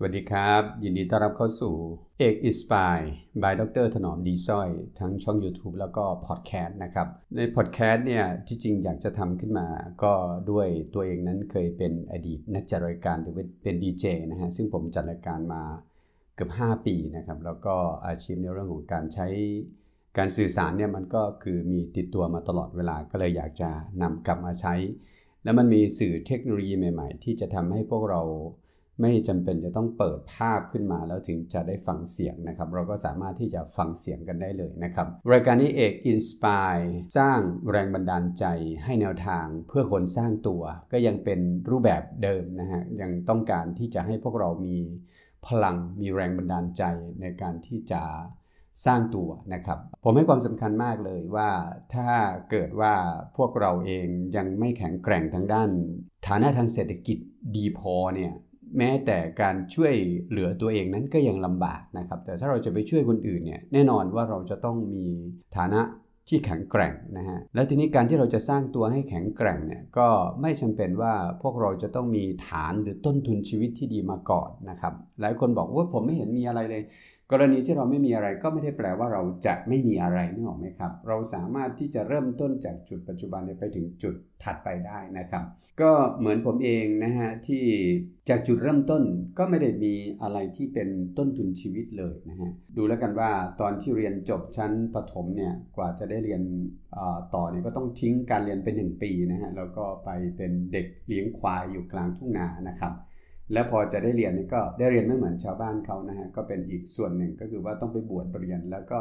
สวัสดีครับ ยินดีต้อนรับเข้าสู่เอก Inspire by ดร.ถนอมดีซ้อย ทั้งช่อง YouTube แล้วก็พอดแคสต์นะครับ ในพอดแคสต์เนี่ยที่จริงอยากจะทำขึ้นมา ก็ด้วยตัวเองนั้นเคยเป็นอดีตนักจัดรายการหรือเป็นดีเจนะฮะซึ่งผมจัดรายการมาเกือบ 5 ปีนะครับ แล้วก็อาชีพในเรื่องของการใช้การสื่อสารเนี่ยมันก็คือมีติดตัวมาตลอดเวลาก็เลยอยากจะนำกลับมาใช้ แล้วมันมีสื่อเทคโนโลยีใหม่ ๆ ที่จะทำให้พวกเรา ไม่จำเป็นจะต้องเปิดภาพขึ้นมาแล้วถึงจะได้ฟังเสียงนะครับ เราก็สามารถที่จะฟังเสียงกันได้เลยนะครับ รายการนี้เอก Inspire สร้างแรงบันดาลใจให้แนวทางเพื่อคนสร้างตัว ก็ยังเป็นรูปแบบเดิมนะฮะยังต้องการที่จะให้พวกเรามีพลังมีแรงบันดาลใจในการที่จะสร้างตัวนะครับ ผมให้ความสำคัญมากเลยว่าถ้าเกิดว่าพวกเราเองยังไม่แข็งแกร่งทางด้าน ฐานะทางเศรษฐกิจดีพอเนี่ย แม้แต่การช่วยเหลือตัวเองนั้นก็ยังลำบากนะครับ แต่ถ้าเราจะไปช่วยคนอื่นเนี่ยแน่นอนว่าเราจะต้องมีฐานะที่แข็งแกร่งนะฮะแล้วทีนี้การที่เราจะสร้างตัวให้แข็งแกร่งเนี่ยก็ไม่จำเป็นว่าพวกเราจะต้องมีฐานหรือต้นทุนชีวิตที่ดีมาก่อนนะครับหลายคนบอกว่าผมไม่เห็นมีอะไรเลย กรณีที่เราไม่มีอะไรก็ไม่ได้แปลว่าเราจะไม่มีอะไรนึกออกไหมครับ เราสามารถที่จะเริ่มต้นจากจุดปัจจุบันไปถึงจุดถัดไปได้นะครับ ก็เหมือนผมเองนะฮะที่จากจุดเริ่มต้นก็ไม่ได้มีอะไรที่เป็นต้นทุนชีวิตเลยนะฮะดูแล้วกันว่าตอนที่เรียนจบชั้นประถมเนี่ยกว่าจะได้เรียนต่อเนี่ยก็ต้องทิ้งการเรียนเป็นหนึ่งปีนะฮะแล้วก็ไปเป็นเด็กเลี้ยงควายอยู่กลางทุ่งนานะครับ แล้วพอจะได้เรียนนี่ก็ได้เรียนไม่เหมือนชาวบ้านเขานะฮะก็เป็นอีกส่วนหนึ่งก็คือว่าต้องไปบวชเรียน แล้วก็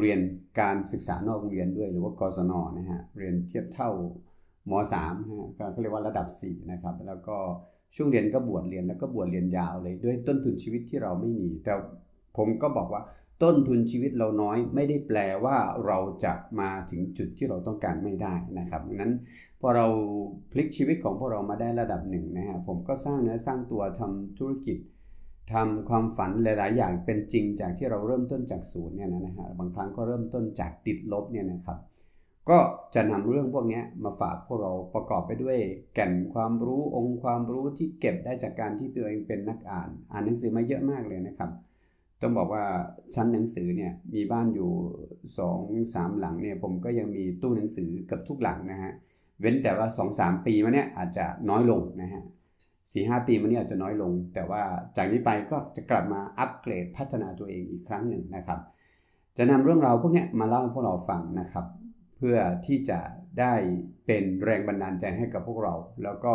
เรียนการศึกษานอกโรงเรียนด้วยหรือว่ากศนนะฮะเรียนเทียบเท่าม3นะฮะก็เขาเรียกว่าระดับ 4 นะครับ แล้วก็ช่วงเรียนก็บวชเรียนแล้วก็บวชเรียนยาวเลยด้วยต้นทุนชีวิตที่เราไม่มี แต่ผมก็บอกว่า ต้นทุนชีวิตเราน้อยไม่ได้แปลว่าเราจะมาถึงจุดที่เราต้องการไม่ได้นะครับดังนั้นพอเราพลิกชีวิตของพวกเรามาได้ระดับหนึ่งนะฮะผมก็สร้างเนื้อสร้างตัวทำธุรกิจทำความฝันหลาย ๆ อย่างเป็นจริงจากที่เราเริ่มต้นจากศูนย์เนี่ยนะฮะบางครั้งก็เริ่มต้นจากติดลบเนี่ยนะครับก็จะนำเรื่องพวกนี้มาฝากพวกเราประกอบไปด้วยแก่นความรู้องค์ความรู้ที่เก็บได้จากการที่ตัวเองเป็นนักอ่าน อ่านหนังสือมาเยอะมากเลยนะครับ ต้องบอกว่าชั้นหนังสือเนี่ยมีบ้านอยู่สองสามหลังเนี่ยผมก็ยังมีตู้หนังสือกับทุกหลังนะฮะเว้นแต่ว่าสองสามปีมาเนี่ยอาจจะน้อยลงนะฮะสี่ห้าปีมาเนี่ยอาจจะน้อยลง แต่ว่าจากนี้ไปก็จะกลับมาอัปเกรดพัฒนาตัวเองอีกครั้งหนึ่งนะครับ จะนำเรื่องราวพวกนี้มาเล่าให้พวกเราฟังนะครับ เพื่อที่จะได้เป็นแรงบันดาลใจให้กับพวกเรา แล้วก็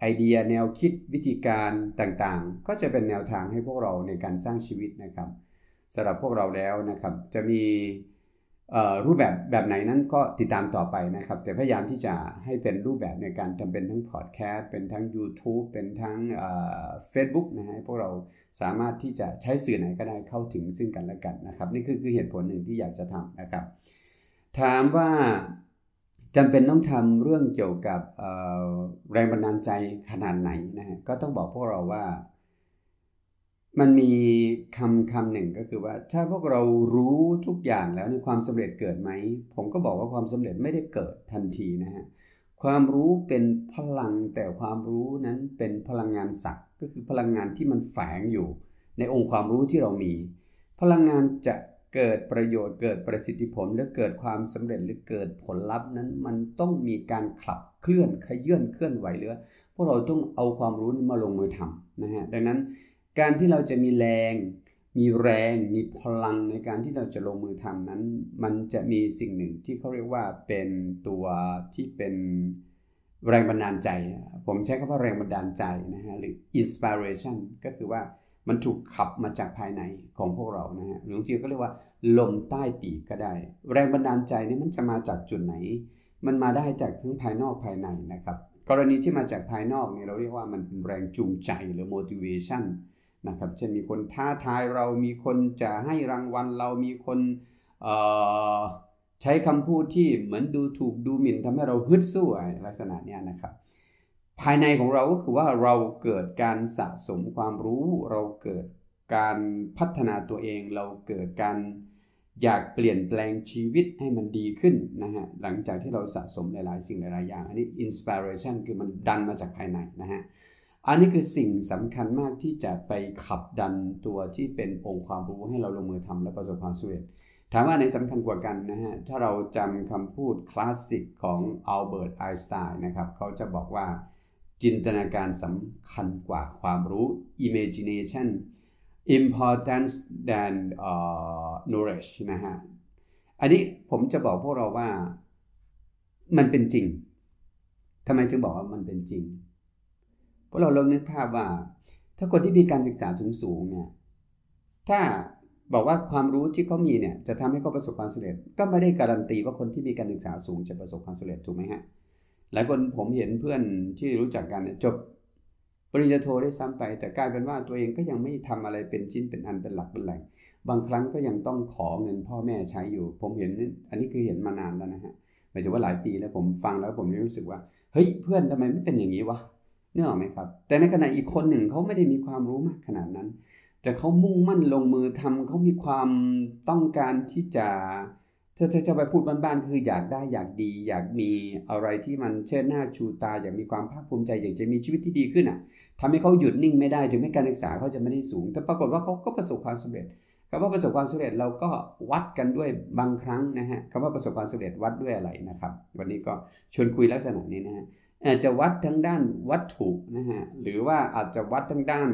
ไอเดียแนวคิดวิธีการต่างๆ ก็จะเป็นแนวทางให้พวกเราในการสร้างชีวิตนะครับสำหรับพวกเราแล้วนะครับ จะมีรูปแบบแบบไหนนั้นก็ติดตามต่อไปนะครับ แต่พยายามที่จะให้เป็นรูปแบบในการทำเป็นทั้งพอดแคสต์เป็นทั้ง YouTube เป็นทั้งเฟซบุ๊กนะฮะพวกเราสามารถที่จะใช้สื่อไหนก็ได้เข้าถึงซึ่งกันและกันนะครับ นี่คือคือเหตุผลหนึ่งที่อยากจะทำนะครับ ถามว่า จำเป็นต้องทำเรื่องเกี่ยวกับแรงบันดาลใจขนาดไหนนะฮะก็ต้องบอกพวกเราว่า มันมีคำคำหนึ่งก็คือว่า ถ้าพวกเรารู้ทุกอย่างแล้วในความสำเร็จเกิดไหม ผมก็บอกว่าความสำเร็จไม่ได้เกิดทันทีนะฮะความรู้เป็นพลังแต่ความรู้นั้นเป็นพลังงานศักดิ์ก็คือพลังงานที่มันแฝงอยู่ ในองค์ความรู้ที่เรามี พลังงานจะ เกิดประโยชน์เกิดประสิทธิผลหรือเกิดความสำเร็จหรือเกิดผลลัพธ์นั้นมันต้องมีการขับเคลื่อนขยื่นเคลื่อนไหวหรือพวกเราต้องเอาความรู้มาลงมือทำนะฮะดังนั้นการที่เราจะมีแรง มีแรง มีพลังในการที่เราจะลงมือทำนั้น มันจะมีสิ่งหนึ่งที่เขาเรียกว่าเป็นตัวที่เป็นแรงบันดาลใจ ผมใช้คำว่าแรงบันดาลใจนะฮะหรือ inspiration ก็คือว่า มันถูกขับมาจากภายในของพวกเรานะฮะหรือบางทีก็เรียกว่า ลมใต้ปีกก็ได้ แรงบันดาลใจนี่มันจะมาจากจุดไหน มันมาได้จากทั้งภายนอกภายในนะครับ กรณีที่มาจากภายนอกเนี่ยเราเรียกว่ามันเป็นแรงจูงใจหรือ motivation นะครับ เช่นมีคนท้าทายเรามีคนจะให้รางวัลเรามีคนใช้คำพูดที่เหมือนดูถูกดูหมิ่นทำให้เราฮึดสู้ลักษณะนี้นะครับ ภายในของเราก็คือว่าเราเกิดการสะสมความรู้ เราเกิดการพัฒนาตัวเอง เราเกิดการอยากเปลี่ยนแปลงชีวิตให้มันดีขึ้นนะฮะหลังจากที่เราสะสมหลาย ๆ สิ่งหลาย ๆ อย่าง อันนี้ inspiration คือมันดันมาจากภายในนะฮะอันนี้คือสิ่งสำคัญมากที่จะไปขับดันตัวที่เป็นองค์ความรู้ให้เราลงมือทำและประสบความสำเร็จ ถามว่าในสำคัญกว่ากันนะฮะ ถ้าเราจำคำพูดคลาสสิกของอัลเบิร์ตไอน์สไตน์นะครับ เขาจะบอกว่า จินตนาการสำคัญกว่าความรู้ imagination important than uh, knowledge นะฮะ อันนี้ผมจะบอกพวกเราว่ามันเป็นจริงทำไมจึงบอกว่ามันเป็นจริง เพราะเราลองนึกภาพว่า ถ้าคนที่มีการศึกษาสูงสูงเนี่ย ถ้าบอกว่าความรู้ที่เขามีเนี่ย จะทำให้เขาประสบความสำเร็จ ก็ไม่ได้การันตีว่าคนที่มีการศึกษาสูงจะประสบความสำเร็จถูกไหมฮะ หลายคนผมเห็นเพื่อนที่รู้จักกันเนี่ยจบปริญญาโทได้ซ้ำไป แต่กลายเป็นว่าตัวเองก็ยังไม่ทำอะไรเป็นชิ้นเป็นอันเป็นหลักเป็นแหล่งบางครั้งก็ยังต้องขอเงินพ่อแม่ใช้อยู่ ผมเห็นอันนี้คือเห็นมานานแล้วนะฮะหมายถึงว่าหลายปีแล้วผมฟังแล้วผมรู้สึกว่าเฮ้ยเพื่อนทำไมไม่เป็นอย่างนี้วะเนื้อออไหมครับ แต่ในขณะอีกคนหนึ่งเขาไม่ได้มีความรู้มากขนาดนั้น แต่เขามุ่งมั่นลงมือทำเขามีความต้องการที่จะ ถ้าจะไปพูดบ้านๆคืออยากได้อยากดี อยากมีอะไรที่มันเชิดหน้าชูตา อยากมีความภาคภูมิใจ อยากจะมีชีวิตที่ดีขึ้นอะทำให้เขาหยุดนิ่งไม่ได้ถึงแม้การศึกษาเขาจะไม่ได้สูง แต่ปรากฏว่าเขาก็ประสบความสำเร็จคำว่าประสบความสำเร็จเราก็วัดกันด้วยบางครั้งนะฮะคำว่าประสบความสำเร็จวัดด้วยอะไรนะครับ วันนี้ก็ชวนคุยลักษณะนี้นะฮะอาจจะวัดทั้งด้านวัตถุนะฮะหรือว่าอาจจะวัดทั้งด้าน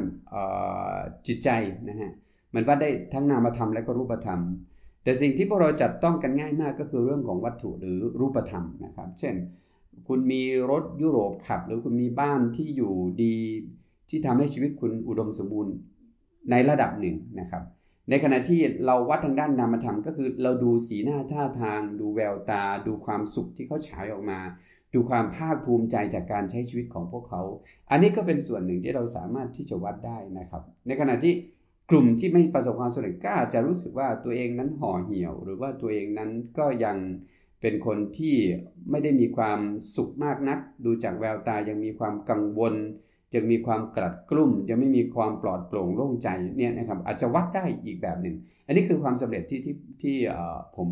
จิตใจนะฮะมันวัดได้ทั้งนามธรรมและก็รูปธรรม แต่สิ่งที่พวกเราจัดต้องกันง่ายมากก็คือเรื่องของวัตถุหรือรูปธรรมนะครับ เช่น คุณมีรถยุโรปขับ หรือคุณมีบ้านที่อยู่ดีที่ทำให้ชีวิตคุณอุดมสมบูรณ์ในระดับหนึ่งนะครับ ในขณะที่เราวัดทางด้านนามธรรมก็คือเราดูสีหน้าท่าทาง ดูแววตา ดูความสุขที่เขาฉายออกมา ดูความภาคภูมิใจจากการใช้ชีวิตของพวกเขา อันนี้ก็เป็นส่วนหนึ่งที่เราสามารถที่จะวัดได้นะครับ ในขณะที่ กลุ่มที่ไม่ประสบความสำเร็จก็อาจจะรู้สึกว่าตัวเองนั้นห่อเหี่ยว หรือว่าตัวเองนั้นก็ยังเป็นคนที่ไม่ได้มีความสุขมากนัก ดูจากแววตายังมีความกังวล ยังมีความกลัดกลุ่มยังไม่มีความปลอดโปร่งโล่งใจเนี่ยนะครับอาจจะวัดได้อีกแบบหนึ่ง อันนี้คือความสำเร็จที่ที่ที่ผม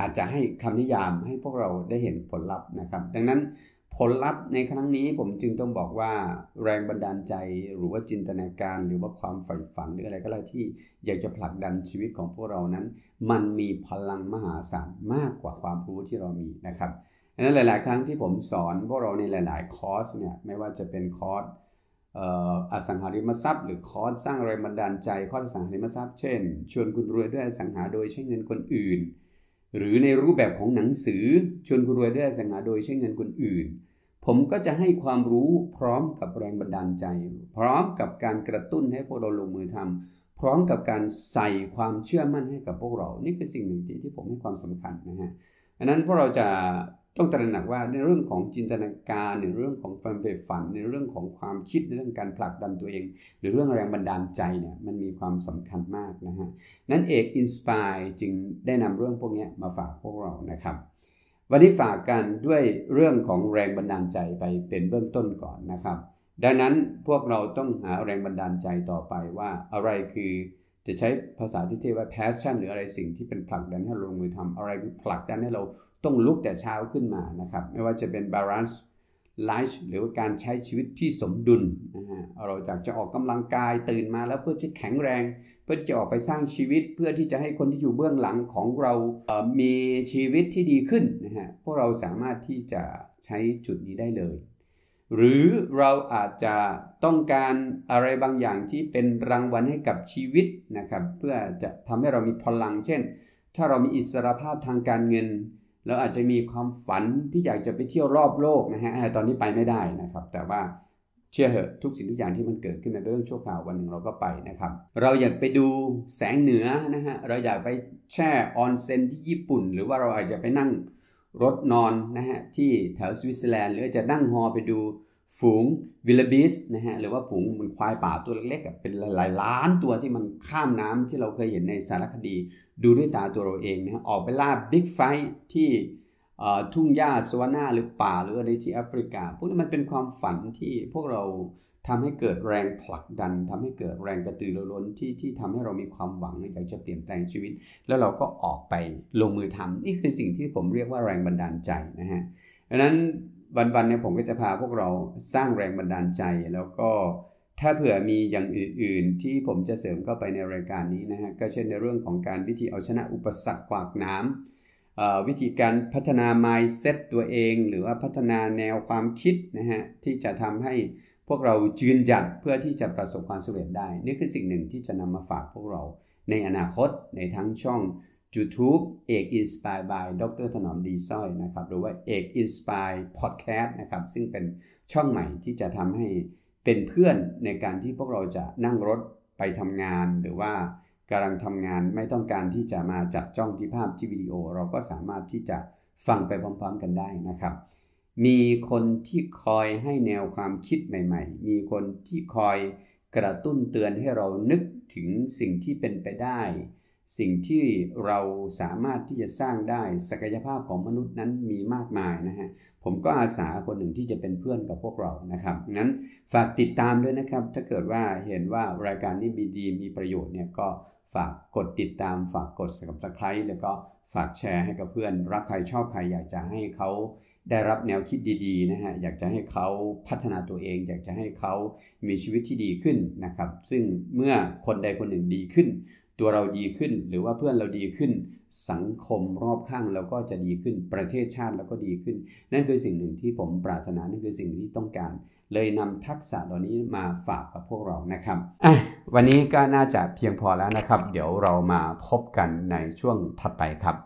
อาจจะให้คำนิยามให้พวกเราได้เห็นผลลัพธ์นะครับ ดังนั้น ผลลัพธ์ในครั้งนี้ผมจึงต้องบอกว่าแรงบันดาลใจหรือว่าจินตนาการหรือว่าความใฝ่ฝันหรืออะไรก็แล้วที่อยากจะผลักดันชีวิตของพวกเรานั้น มันมีพลังมหาศาลมากกว่าความรู้ที่เรามีนะครับดังนั้นหลาย ๆ ครั้งที่ผมสอนพวกเราในหลาย ๆ คอร์สเนี่ยไม่ว่าจะเป็นคอร์สอสังหาริมทรัพย์ หรือคอร์สสร้างแรงบันดาลใจคอร์สอสังหาริมทรัพย์เช่น ชวนคุณรวยด้วยอสังหาโดยใช้เงินคนอื่น หรือในรูปแบบของหนังสือชวนคุณรวยด้วยอสังหาโดยใช้เงินคนอื่น ผมก็จะให้ความรู้พร้อมกับแรงบันดาลใจ พร้อมกับการกระตุ้นให้พวกเราลงมือทำพร้อมกับการใส่ความเชื่อมั่นให้กับพวกเรา นี่คือสิ่งหนึ่งที่ที่ผมให้ความสำคัญนะฮะอันนั้นพวกเราจะ ต้องตระหนักว่าในเรื่องของจินตนาการในเรื่องของความใฝ่ฝัน ในเรื่องของความคิดในเรื่องการผลักดันตัวเอง หรือเรื่องแรงบันดาลใจเนี่ยมันมีความสำคัญมากนะฮะนั้นเอก Inspire จึงได้นำเรื่องพวกนี้มาฝากพวกเรานะครับ วันนี้ฝากกันด้วยเรื่องของแรงบันดาลใจไปเป็นเบื้องต้นก่อนนะครับ ดังนั้นพวกเราต้องหาแรงบันดาลใจต่อไปว่าอะไรคือจะใช้ภาษาที่เรียกว่า passion หรืออะไรสิ่งที่เป็นผลักดันให้เราลงมือทำอะไรคือผลักดันให้เรา ต้องลุกแต่เช้าขึ้นมานะครับ ไม่ว่าจะเป็น balance life หรือการใช้ชีวิตที่สมดุลนะฮะเราจากจะออกกำลังกายตื่นมาแล้วเพื่อที่แข็งแรง เพื่อที่จะออกไปสร้างชีวิต เพื่อที่จะให้คนที่อยู่เบื้องหลังของเรามีชีวิตที่ดีขึ้นนะฮะพวกเราสามารถที่จะใช้จุดนี้ได้เลย หรือเราอาจจะต้องการอะไรบางอย่างที่เป็นรางวัลให้กับชีวิตนะครับ เพื่อจะทำให้เรามีพลัง เช่น ถ้าเรามีอิสรภาพทางการเงิน เราอาจจะมีความฝันที่อยากจะไปเที่ยวรอบโลกนะฮะตอนนี้ไปไม่ได้นะครับ แต่ว่าเชื่อเหอะทุกสิ่งทุกอย่างที่มันเกิดขึ้นในเรื่องชั่วคราววันหนึ่งเราก็ไปนะครับ เราอยากไปดูแสงเหนือนะฮะเราอยากไปแช่ออนเซ็นที่ญี่ปุ่น หรือว่าเราอาจจะไปนั่งรถนอนนะฮะที่แถวสวิตเซอร์แลนด์หรือจะนั่งฮอไปดู ฝูง wildebeest นะฮะหรือว่าฝูงมันควายป่าตัวเล็กๆเป็นหลายล้านตัวที่มันข้ามน้ำที่เราเคยเห็นในสารคดี ดูด้วยตาตัวเราเองนะออกไปล่าบิ๊กไฟที่ทุ่งหญ้าสวานาหรือป่าหรืออะไรที่แอฟริกา พวกนี้มันเป็นความฝันที่พวกเราทำให้เกิดแรงผลักดันทำให้เกิดแรงกระตือรือร้นที่ที่ทำให้เรามีความหวังอยากจะเปลี่ยนแปลงชีวิต แล้วเราก็ออกไปลงมือทำนี่คือสิ่งที่ผมเรียกว่าแรงบันดาลใจนะฮะดังนั้น วันๆเนี่ยผมก็จะพาพวกเราสร้างแรงบันดาลใจ แล้วก็ถ้าเผื่อมีอย่างอื่น ๆ ที่ผมจะเสริมเข้าไปในรายการนี้นะฮะก็เช่นในเรื่องของการวิธีเอาชนะอุปสรรคขวากน้ำวิธีการพัฒนา mindset ตัวเอง หรือว่าพัฒนาแนวความคิดนะฮะที่จะทำให้พวกเรายืนหยัดเพื่อที่จะประสบความสำเร็จได้ นี่คือสิ่งหนึ่งที่จะนำมาฝากพวกเราในอนาคตในทั้งช่อง YouTube เอก Inspire by ดรถนอมดีสร้อยนะครับหรือว่าเอก Inspire Podcast นะครับซึ่งเป็นช่องใหม่ที่จะทำให้เป็นเพื่อนในการที่พวกเราจะนั่งรถไปทำงาน หรือว่ากำลังทำงานไม่ต้องการที่จะมาจับจ้องที่ภาพที่วิดีโอ เราก็สามารถที่จะฟังไปพร้อมๆกันได้นะครับ มีคนที่คอยให้แนวความคิดใหม่ ๆ มีคนที่คอยกระตุ้นเตือนให้เรานึกถึงสิ่งที่เป็นไปได้ สิ่งที่เราสามารถที่จะสร้างได้ศักยภาพของมนุษย์นั้นมีมากมายนะฮะผมก็อาสาคนหนึ่งที่จะเป็นเพื่อนกับพวกเรานะครับงั้นฝากติดตามด้วยนะครับ ถ้าเกิดว่าเห็นว่ารายการนี้มีดีมีประโยชน์เนี่ยก็ฝากกดติดตาม ฝากกด subscribe แล้วก็ฝากแชร์ให้กับเพื่อน รักใครชอบใครอยากจะให้เขาได้รับแนวคิดดีๆนะฮะอยากจะให้เขาพัฒนาตัวเอง อยากจะให้เขามีชีวิตที่ดีขึ้นนะครับ ซึ่งเมื่อคนใดคนหนึ่งดีขึ้น ตัวเราดีขึ้น หรือว่าเพื่อนเราดีขึ้น สังคมรอบข้างเราก็จะดีขึ้น ประเทศชาติเราก็ดีขึ้น นั่นคือสิ่งหนึ่งที่ผมปรารถนานั่นคือสิ่งที่ต้องการ เลยนำทักษะเหล่านี้มาฝากกับพวกเรานะครับอะวันนี้ก็น่าจะเพียงพอแล้วนะครับ เดี๋ยวเรามาพบกันในช่วงถัดไปครับ